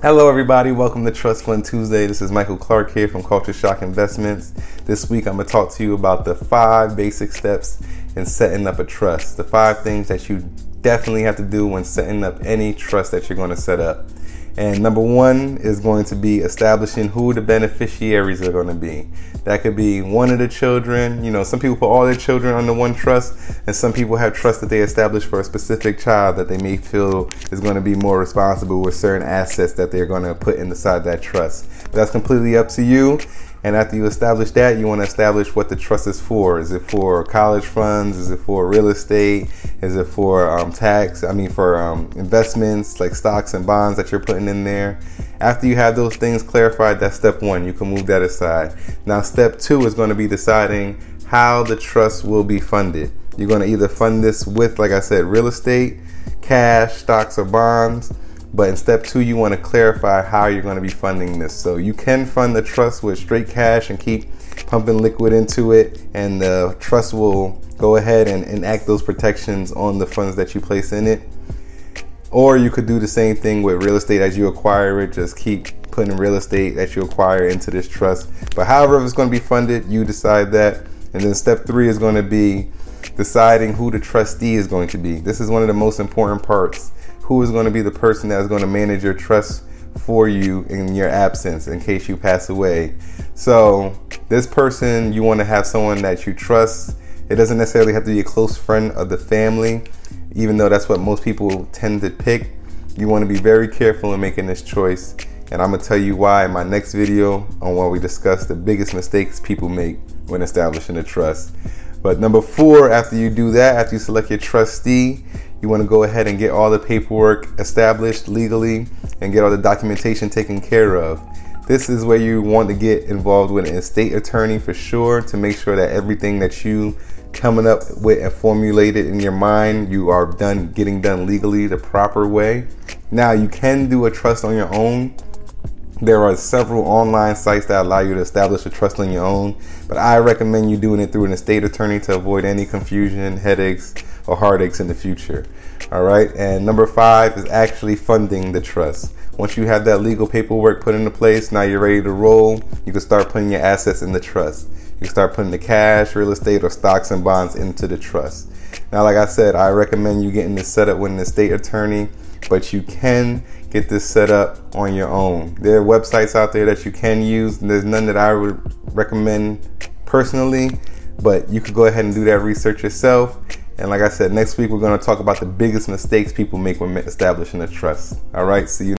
Hello, everybody. Welcome to Trust Fund Tuesday. This is Michael Clark here from Culture Shock Investments. This week, I'm going to talk to you about the five basic steps in setting up a trust. The five things that you definitely have to do when setting up any trust that you're going to set up. And number one is going to be establishing who the beneficiaries are going to be. That could be one of the children. You know, some people put all their children under one trust, and some people have trust that they establish for a specific child that they may feel is going to be more responsible with certain assets that they're going to put inside that trust. That's completely up to you. And after you establish that, you want to establish what the trust is for. Is it for college funds? Is it for real estate? Is it for um, tax? I mean, for um, investments like stocks and bonds that you're putting in there. After you have those things clarified, that's step one. You can move that aside. Now, step two is going to be deciding how the trust will be funded. You're going to either fund this with, like I said, real estate, cash, stocks, or bonds but in step two, you want to clarify how you're going to be funding this. So you can fund the trust with straight cash and keep pumping liquid into it, and the trust will go ahead and enact those protections on the funds that you place in it. Or you could do the same thing with real estate as you acquire it, just keep putting real estate that you acquire into this trust. But however it's going to be funded, you decide that. And then step three is going to be deciding who the trustee is going to be. This is one of the most important parts who is going to be the person that is going to manage your trust for you in your absence in case you pass away. So, this person, you want to have someone that you trust. It doesn't necessarily have to be a close friend of the family, even though that's what most people tend to pick. You want to be very careful in making this choice. And I'm going to tell you why in my next video on where we discuss the biggest mistakes people make when establishing a trust. But number four, after you do that, after you select your trustee, you want to go ahead and get all the paperwork established legally and get all the documentation taken care of. This is where you want to get involved with an estate attorney for sure to make sure that everything that you coming up with and formulated in your mind you are done getting done legally the proper way. Now you can do a trust on your own. There are several online sites that allow you to establish a trust on your own, but I recommend you doing it through an estate attorney to avoid any confusion, headaches, or heartaches in the future. All right. And number five is actually funding the trust. Once you have that legal paperwork put into place, now you're ready to roll. You can start putting your assets in the trust. You can start putting the cash, real estate, or stocks and bonds into the trust. Now, like I said, I recommend you getting this set up with an estate attorney, but you can get this set up on your own. There are websites out there that you can use. There's none that I would recommend personally, but you could go ahead and do that research yourself and like I said, next week we're going to talk about the biggest mistakes people make when establishing a trust. All right, see you.